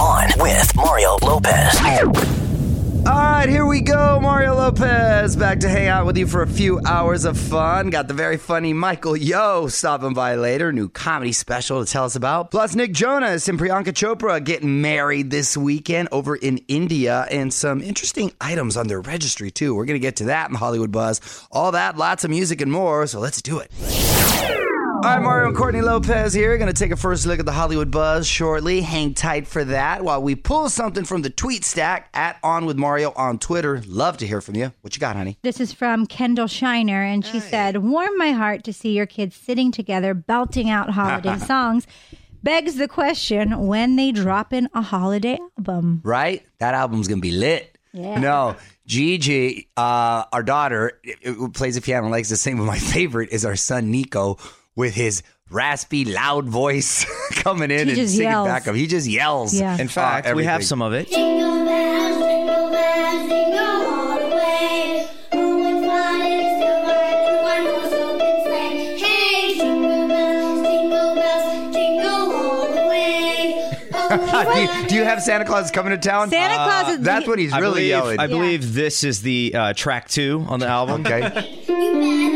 On with Mario Lopez. All right, here we go. Mario Lopez back to hang out with you for a few hours of fun. Got the very funny Michael Yo stopping by later. New comedy special to tell us about. Plus, Nick Jonas and Priyanka Chopra getting married this weekend over in India and some interesting items on their registry, too. We're going to get to that in Hollywood Buzz. All that, lots of music and more. So let's do it. All right, Mario and Courtney Lopez here. Going to take a first look at the Hollywood buzz shortly. Hang tight for that while we pull something from the tweet stack at On With Mario on Twitter. Love to hear from you. What you got, honey? This is from Kendall Shiner, and she said, Warm my heart to see your kids sitting together belting out holiday songs. Begs the question when they drop in a holiday album. Right? That album's going to be lit. Yeah. No, Gigi, uh, our daughter, it- it plays the piano and likes to sing, but my favorite is our son Nico with his raspy, loud voice coming in He and singing yells. back up. He just yells. Yeah. In fact, uh, we have some of it. Jingle bells, jingle bells, jingle all the way. What fun it is to ride in one-horse open sleigh. Hey, jingle bells, jingle bells, jingle all the way. Do, you, do you have Santa Claus coming to town? Santa Claus is That's what he's I really believe, yelling. I believe this is the uh, track two on the album. okay.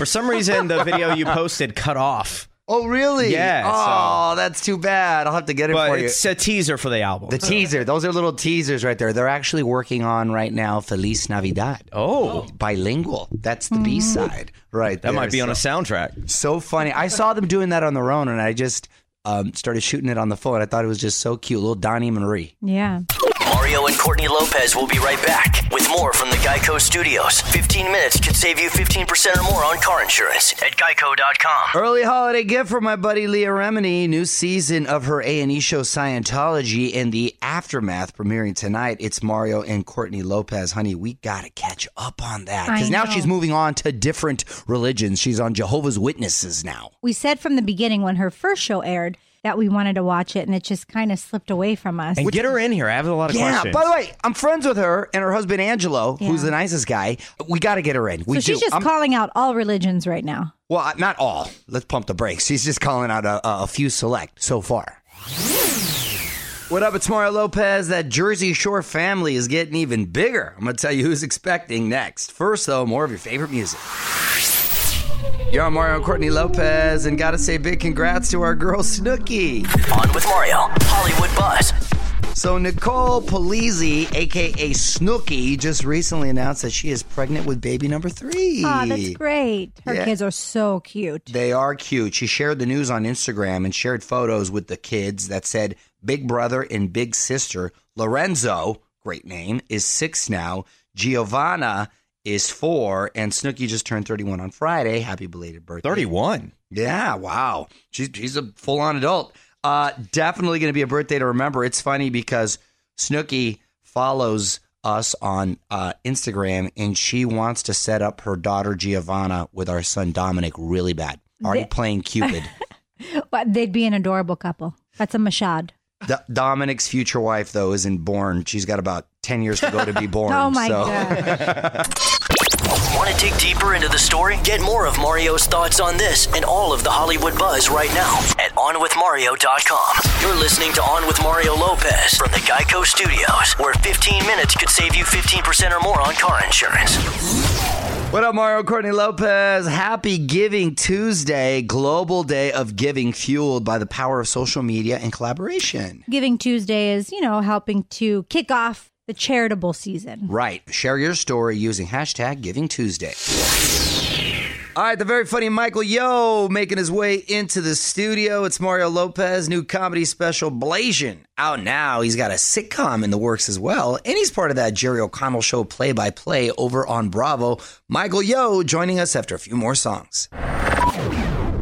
For some reason, the video you posted cut off, Oh, really? Yeah, Oh, that's too bad. I'll have to get it but for you. it's a teaser for the album. The teaser. Those are little teasers right there. They're actually working on right now Feliz Navidad. oh, Bilingual. That's the B side. Right. that there. might be on a soundtrack. So funny. I saw them doing that on their own and I just um, started shooting it on the phone. I thought it was just so cute. Little Donnie Marie. Yeah. Mario and Courtney Lopez will be right back with more from the Geico Studios. 15 minutes could save you 15% or more on car insurance at geico.com. Early holiday gift for my buddy Leah Remini. New season of her A&E show Scientology and the aftermath premiering tonight. It's Mario and Courtney Lopez. Honey, we got to catch up on that because now she's moving on to different religions. She's on Jehovah's Witnesses now. We said from the beginning when her first show aired that we wanted to watch it, and it just kind of slipped away from us. And get her in here. I have a lot of questions. Yeah. questions. By the way, I'm friends with her and her husband Angelo, who's the nicest guy. We got to get her in. We so she's do. just I'm- calling out all religions right now. well, not all. Let's pump the brakes. She's just calling out a, a few select so far. What up? It's Mario Lopez. That Jersey Shore family is getting even bigger. I'm going to tell you who's expecting next. First, though, more of your favorite music. You're on Mario and Courtney Lopez, and gotta say big congrats to our girl Snooki. On with Mario, Hollywood Buzz. So Nicole Polizzi, aka Snooki, just recently announced that she is pregnant with baby number three. Oh, that's great. Her Yeah. kids are so cute. They are cute. She shared the news on Instagram and shared photos with the kids that said Big Brother and Big Sister. Lorenzo, great name, is six now. Giovanna is four, and Snooki just turned 31 on Friday. Happy belated birthday. 31. Yeah, wow. She's she's a full on adult. Uh, definitely going to be a birthday to remember. It's funny because Snooki follows us on uh, Instagram, and she wants to set up her daughter Giovanna with our son Dominic really bad. Already They- playing Cupid. But they'd be an adorable couple. That's a mashad. D- Dominic's future wife, though, isn't born. She's got about ten years to go to be born. Oh my so. god. Want to dig deeper into the story? Get more of Mario's thoughts on this and all of the Hollywood buzz right now at OnWithMario.com. You're listening to On with Mario Lopez from the Geico Studios, where 15 minutes could save you 15% or more on car insurance. What up, Mario Courtney Lopez? Happy Giving Tuesday, global day of giving, fueled by the power of social media and collaboration. Giving Tuesday is, you know, helping to kick off the charitable season. Right. Share your story using hashtag Giving Tuesday. All right, the very funny Michael Yo making his way into the studio. It's Mario Lopez, new comedy special Blasian out now. He's got a sitcom in the works as well, and he's part of that Jerry O'Connell show play by play over on Bravo. Michael Yo joining us after a few more songs.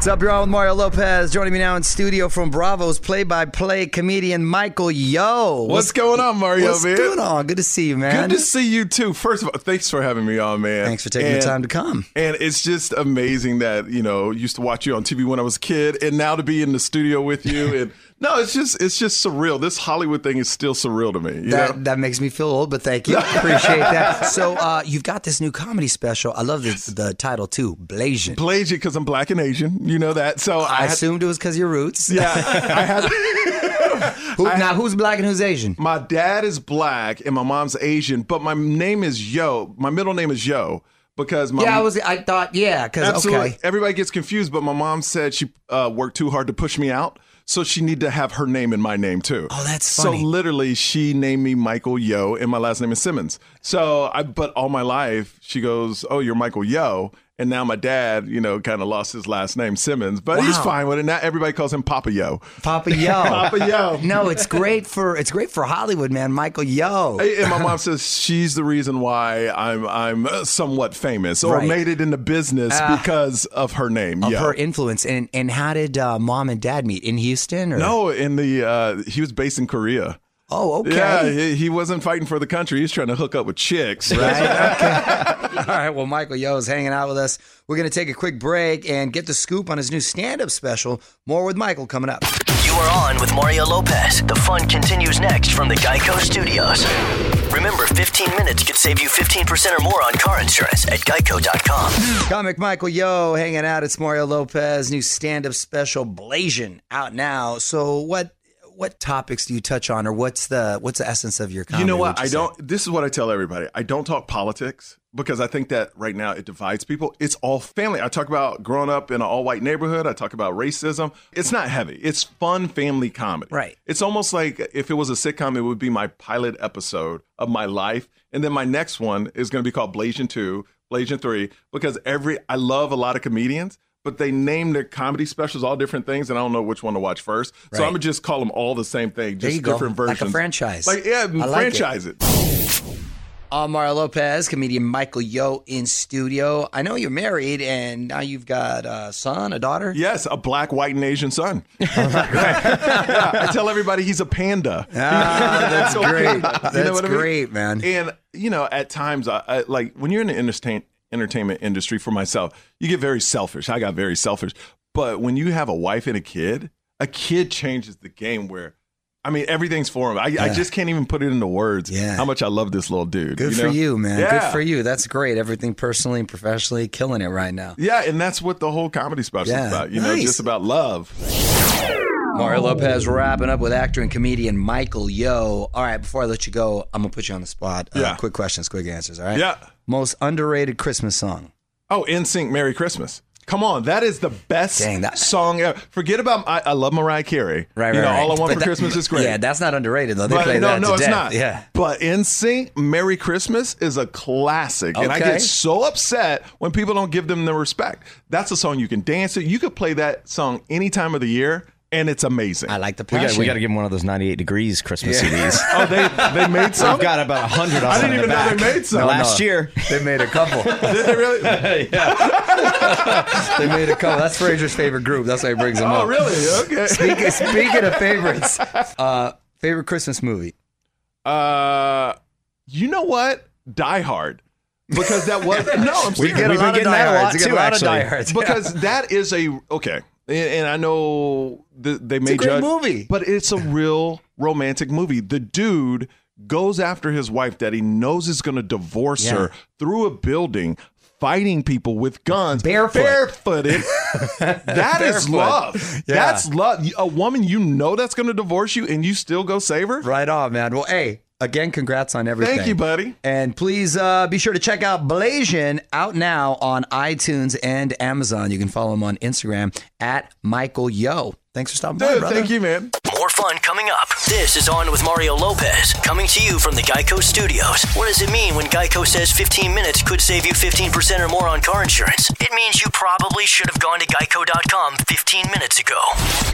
What's up, you're on with Mario Lopez. Joining me now in studio from Bravo's play-by-play comedian Michael Yo. What's going on, Mario, What's man? going on? Good to see you, man. Good to see you too. First of all, thanks for having me on, man. Thanks for taking the time to come. And it's just amazing that you know used to watch you on TV when I was a kid, and now to be in the studio with you and No, it's just it's just surreal. This Hollywood thing is still surreal to me. You That, know? that makes me feel old, but thank you. Appreciate that. So uh, you've got this new comedy special. I love the, the title too, Blasian. Blasian because I'm black and Asian. You know that. So I, I had, assumed it was because your roots. yeah, I had Who, now, who's black and who's Asian? my dad is black and my mom's Asian, but my name is Yo. My middle name is Yo because my Yeah, I was. I thought, yeah, because okay. Everybody gets confused, but my mom said she uh, worked too hard to push me out. So she need to have her name in my name too. Oh, that's So literally, she named me Michael Yo, and my last name is Simmons. So I, but all my life, she goes, "Oh, you're Michael Yo," and now my dad, you know, kind of lost his last name Simmons, but he's fine with it. Now everybody calls him Papa Yo. Papa Yo. Papa Yo. No, it's great for it's great for Hollywood, man. Michael Yo. And my mom says she's the reason why I'm I'm uh, somewhat famous or Right. made it in the business Ah. because of her name. Of Yo. her influence, and and how did uh, mom and dad meet in Houston? Or? No, in the uh, he was based in Korea. Oh, okay. Yeah, he, he wasn't fighting for the country. He was trying to hook up with chicks. Right. Okay. All right. Well, Michael Yo is hanging out with us. We're going to take a quick break and get the scoop on his new stand-up special. More with Michael coming up. You are on with Mario Lopez. The fun continues next from the Geico Studios. Remember, 15 minutes could save you 15% or more on car insurance at geico.com. Comic Michael Yo hanging out. It's Mario Lopez new stand-up special Blasian out now. So what what topics do you touch on, or what's the what's the essence of your comedy? You know what? would I say? don't. This is what I tell everybody. I don't talk politics because I think that right now it divides people. It's all family. I talk about growing up in an all-white neighborhood. I talk about racism. It's not heavy. It's fun family comedy. Right. It's almost like if it was a sitcom, it would be my pilot episode of my life, and then my next one is going to be called Blasian Two, Blasian Three, because every I love a lot of comedians. But they name their comedy specials all different things, and I don't know which one to watch first. So I'm gonna just call them all the same thing, just you go. different Like a versions, franchise. Like yeah, like franchise it. I'm Mario Lopez, comedian Michael Yo in studio. I know you're married, and now you've got a son, a daughter. Yes, a black, white, and Asian son. Yeah, I tell everybody he's a panda. Ah, that's great. That's you know what I mean? great, man. And you know, at times, I, I like when you're in the entertain, entertainment industry. For myself, you get very selfish. I got very selfish. But when you have a wife and a kid, a kid changes the game. Where I mean, everything's for him. I, I just can't even put it into words. Yeah. how much I love this little dude. Good you for you, man. Yeah. Good for you. That's great. Everything personally and professionally, killing it right now. Yeah, and that's what the whole comedy special Yeah, is about. You know, just about love. Mario Lopez wrapping up with actor and comedian Michael Yo. All right, before I let you go, I'm gonna put you on the spot. Uh, Yeah. quick questions, quick answers. All right. Yeah. Most underrated Christmas song. Oh, NSYNC, Merry Christmas. Come on, that is the best Dang, that- song ever. Forget about I, I love Mariah Carey. Right, You right. all I want But for that- Christmas is great. Yeah, that's not underrated though. They but play no, that no, to it's death. not. Yeah. But NSYNC, Merry Christmas is a classic, and I get so upset when people don't give them the respect. That's a song you can dance to. You could play that song any time of the year, and it's amazing. I like the We passion. got, we got to give him one of those 98 degrees Christmas CDs. oh, they they made some. I've got about 100 of I didn't even the know back. they made some. Last year. They made a couple. Did they really? Yeah. they made a couple. That's Fraser's favorite group. That's why he brings them oh, up. really? Okay. Speaking, speaking of favorites, uh, favorite Christmas movie. Uh, you know what? Die Hard. Because that was no, I'm We serious. get a We've lot of getting that a diehards. lot We get too, a lot of actually. diehards. because that is a okay and, i know th- they may a great judge movie. but it's a real romantic movie the dude goes after his wife that he knows is going to divorce Yeah. her through a building fighting people with guns Barefoot. barefooted That is Barefoot. love Yeah. that's love a woman you know that's going to divorce you and you still go save her Right on, man. Well, hey, again, congrats on everything. thank you buddy And please uh, be sure to check out Blasian out now on iTunes and Amazon. You can follow him on Instagram at Michael Yo. Thanks for stopping by, brother. thank you man More fun coming up. This is On with Mario Lopez, coming to you from the Geico Studios. What does it mean when Geico says 15 minutes could save you 15% or more on car insurance? It means you probably should have gone to geico.com 15 minutes ago.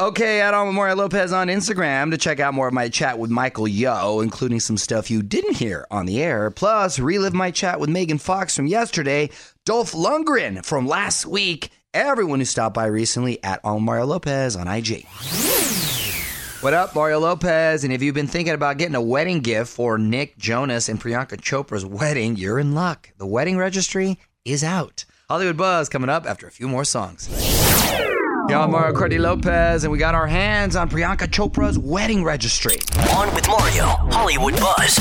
Okay, at on with Mario Lopez on Instagram to check out more of my chat with Michael Yo, including some stuff you didn't hear on the air. Plus, relive my chat with Megan Fox from yesterday, Dolph Lundgren from last week, everyone who stopped by recently at on Mario Lopez on IG. What up, Mario Lopez? And if you've been thinking about getting a wedding gift for Nick Jonas and Priyanka Chopra's wedding, you're in luck. The wedding registry is out. Hollywood Buzz coming up after a few more songs. Y'all, Mario Courtney Lopez, and we got our hands on Priyanka Chopra's wedding registry. On with Mario, Hollywood Buzz.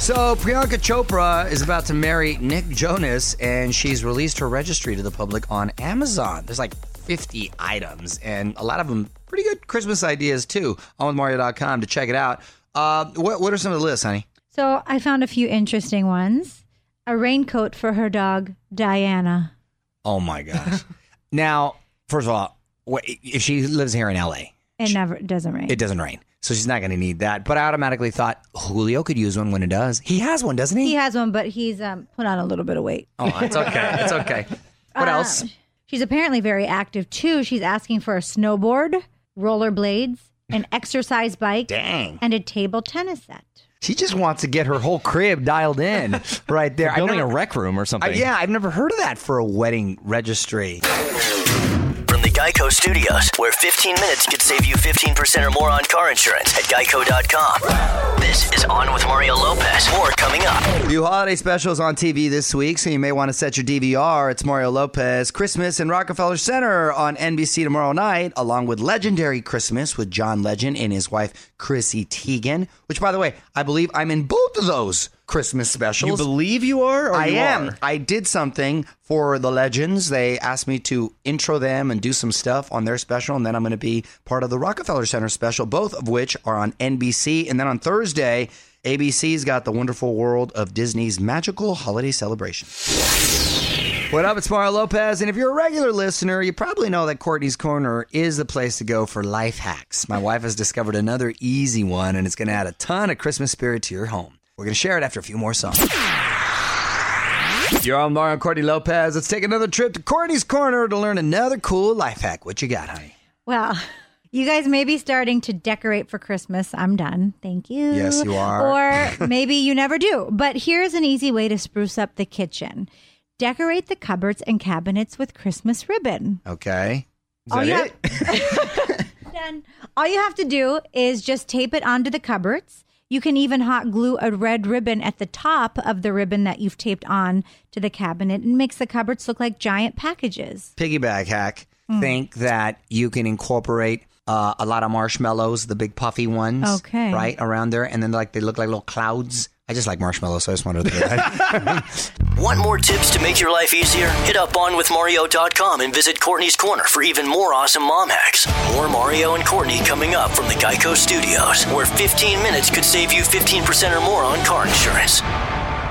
So, Priyanka Chopra is about to marry Nick Jonas, and she's released her registry to the public on Amazon. There's like 50 items, and a lot of them pretty good Christmas ideas, too. On with Mario.com to check it out. Uh, what, what are some of the lists, honey? So I found a few interesting ones. A raincoat for her dog, Diana. Oh, my gosh. now, first of all, if she lives here in LA, It never doesn't rain. it doesn't rain. So she's not going to need that. But I automatically thought Julio could use one when it does. He has one, doesn't he? he has one, but he's um, put on a little bit of weight. Oh, it's okay. It's okay. What Uh, else? She's apparently very active too. She's asking for a snowboard, rollerblades, an exercise bike, Dang. and a table tennis set. She just wants to get her whole crib dialed in right there. Building never- a rec room or something. yeah, I've never heard of that for a wedding registry. Geico Studios, where 15 minutes could save you 15% or more on car insurance at geico.com. This is On with Mario Lopez. More coming up. New holiday specials on TV this week, so you may want to set your DVR. It's Mario Lopez Christmas in Rockefeller Center on NBC tomorrow night, along with Legendary Christmas with John Legend and his wife Chrissy Teigen. Which, by the way, I believe I'm in both of those Christmas specials. You believe you are? Or I you am. are? I did something for the legends. They asked me to intro them and do some stuff on their special, and then I'm going to be part of the Rockefeller Center special, both of which are on NBC. And then on Thursday, ABC's got the wonderful world of Disney's magical holiday celebration. What up? It's Mario Lopez. And if you're a regular listener, you probably know that Courtney's Corner is the place to go for life hacks. My wife has discovered another easy one, and it's going to add a ton of Christmas spirit to your home. We're going to share it after a few more songs. You're on Mario Courtney Lopez. Let's take another trip to Courtney's Corner to learn another cool life hack. What you got, honey? Well, you guys may be starting to decorate for Christmas. I'm done. Thank you. Yes, you are. Or maybe you never do. But here's an easy way to spruce up the kitchen decorate the cupboards and cabinets with Christmas ribbon. Okay. Is Oh, that it? All you have to do is just tape it onto the cupboards. You can even hot glue a red ribbon at the top of the ribbon that you've taped on to the cabinet and makes the cupboards look like giant packages. Piggyback hack. Hmm. Think that you can incorporate uh, a lot of marshmallows, the big puffy ones. Okay. Right around there. And then like they look like little clouds. I just like marshmallows, so I just wanted to do that. Want more tips to make your life easier? Hit up onwithmario.com and visit Courtney's Corner for even more awesome mom hacks. More Mario and Courtney coming up from the Geico Studios, where 15 minutes could save you 15% or more on car insurance.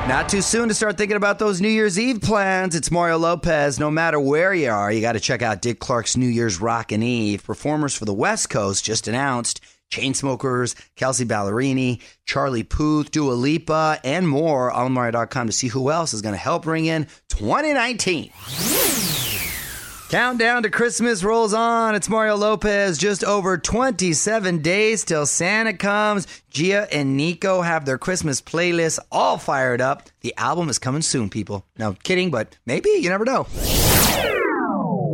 Not too soon to start thinking about those New Year's Eve plans. It's Mario Lopez. No matter where you are, you got to check out Dick Clark's New Year's Rockin' Eve. Performers for the West Coast just announced Chainsmokers, Kelsea Ballerini, Charlie Puth, Dua Lipa, and more. On Mario.com to see who else is going to help bring in 2019. Countdown to Christmas rolls on. It's Mario Lopez. Just over 27 days till Santa comes. Gia and Nico have their Christmas playlist all fired up. The album is coming soon, people. No kidding, but maybe. You never know.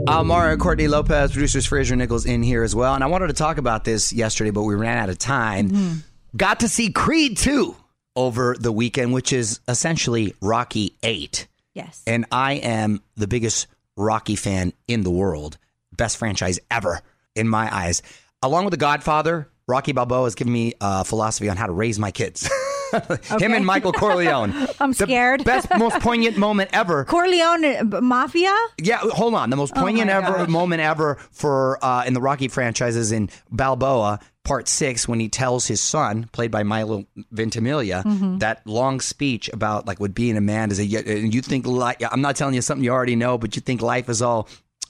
Uh, Mario Courtney Lopez, producers Fraser Nichols in here as well. And I wanted to talk about this yesterday, but we ran out of time. Got to see Creed 2 over the weekend, which is essentially Rocky 8 Yes. and I am the biggest Rocky fan in the world. Best franchise ever in my eyes. Along with The Godfather, Rocky Balboa has given me a philosophy on how to raise my kids. Him and Michael Corleone. I'm The scared. best, most poignant moment ever. Corleone Mafia? Yeah, hold on. The most poignant Oh ever gosh. moment ever for uh, in the Rocky franchises in Balboa Part Six when he tells his son, played by Milo Ventimiglia, Mm-hmm. that long speech about like what being a man is. A, you think like I'm not telling you something you already know, but you think life is all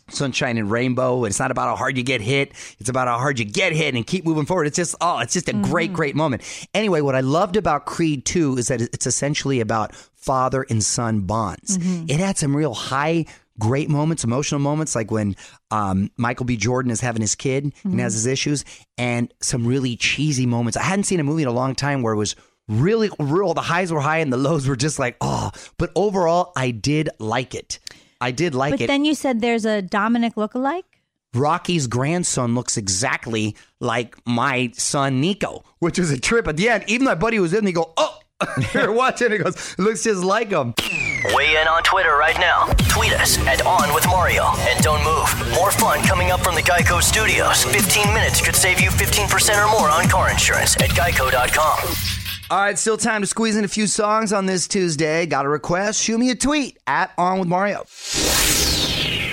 sunshine and rainbow. It's not about how hard you get hit. It's about how hard you get hit and keep moving forward. It's just oh, it's just a great, mm. great moment. Anyway, what I loved about Creed 2 is that it's essentially about father and son bonds. Mm-hmm. It had some real high great moments, emotional moments, like when um, Michael B. Jordan is having his kid and has mm-hmm. his issues, and some really cheesy moments. I hadn't seen a movie in a long time where it was really real. The highs were high and the lows were just like, oh. But overall, I did like it. I did like But it. But then you said there's a Dominic lookalike? Rocky's grandson looks exactly like my son Nico, which was a trip at the end. Even my buddy was in, and he go, oh, you're watching. He goes, it looks just like him. Weigh in on Twitter right now. Tweet us at On With Mario. And don't move. More fun coming up from the Geico Studios. 15 minutes could save you 15% or more on car insurance at geico.com. All right, still time to squeeze in a few songs on this Tuesday. Got a request? Shoot me a tweet at On With Mario.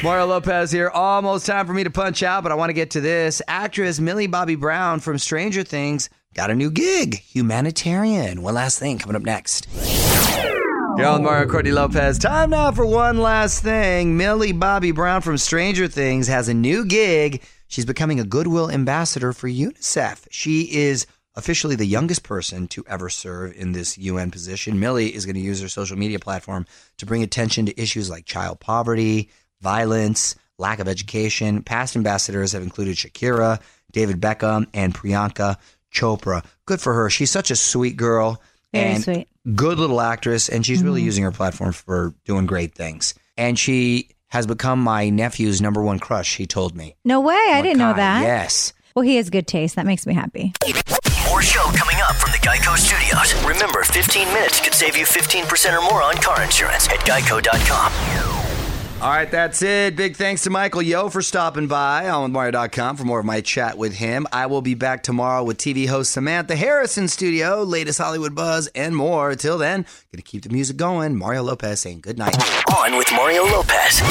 Mario Lopez here. Almost time for me to punch out, but I want to get to this. Actress Millie Bobby Brown from Stranger Things got a new gig, humanitarian. One last thing coming up next. On Mario Courtney Lopez. Time now for one last thing. Millie Bobby Brown from Stranger Things has a new gig. She's becoming a Goodwill ambassador for UNICEF. She is officially the youngest person to ever serve in this UN position. Millie is going to use her social media platform to bring attention to issues like child poverty, violence, lack of education. Past ambassadors have included Shakira, David Beckham, and Priyanka Chopra. Good for her. She's such a sweet girl. Very and sweet. Good little actress, and she's really mm-hmm. using her platform for doing great things. And she has become my nephew's number one crush, he told me. No way. I didn't know that. Yes. Well, he has good taste. That makes me happy. More show coming up from the Geico Studios. Remember, 15 minutes could save you 15% or more on car insurance at geico.com. All right, that's it. Big thanks to Michael Yo for stopping by on with Mario.com for more of my chat with him. I will be back tomorrow with TV host Samantha Harrison studio, latest Hollywood buzz, and more. Till then, gonna keep the music going. Mario Lopez saying good night. On with Mario Lopez.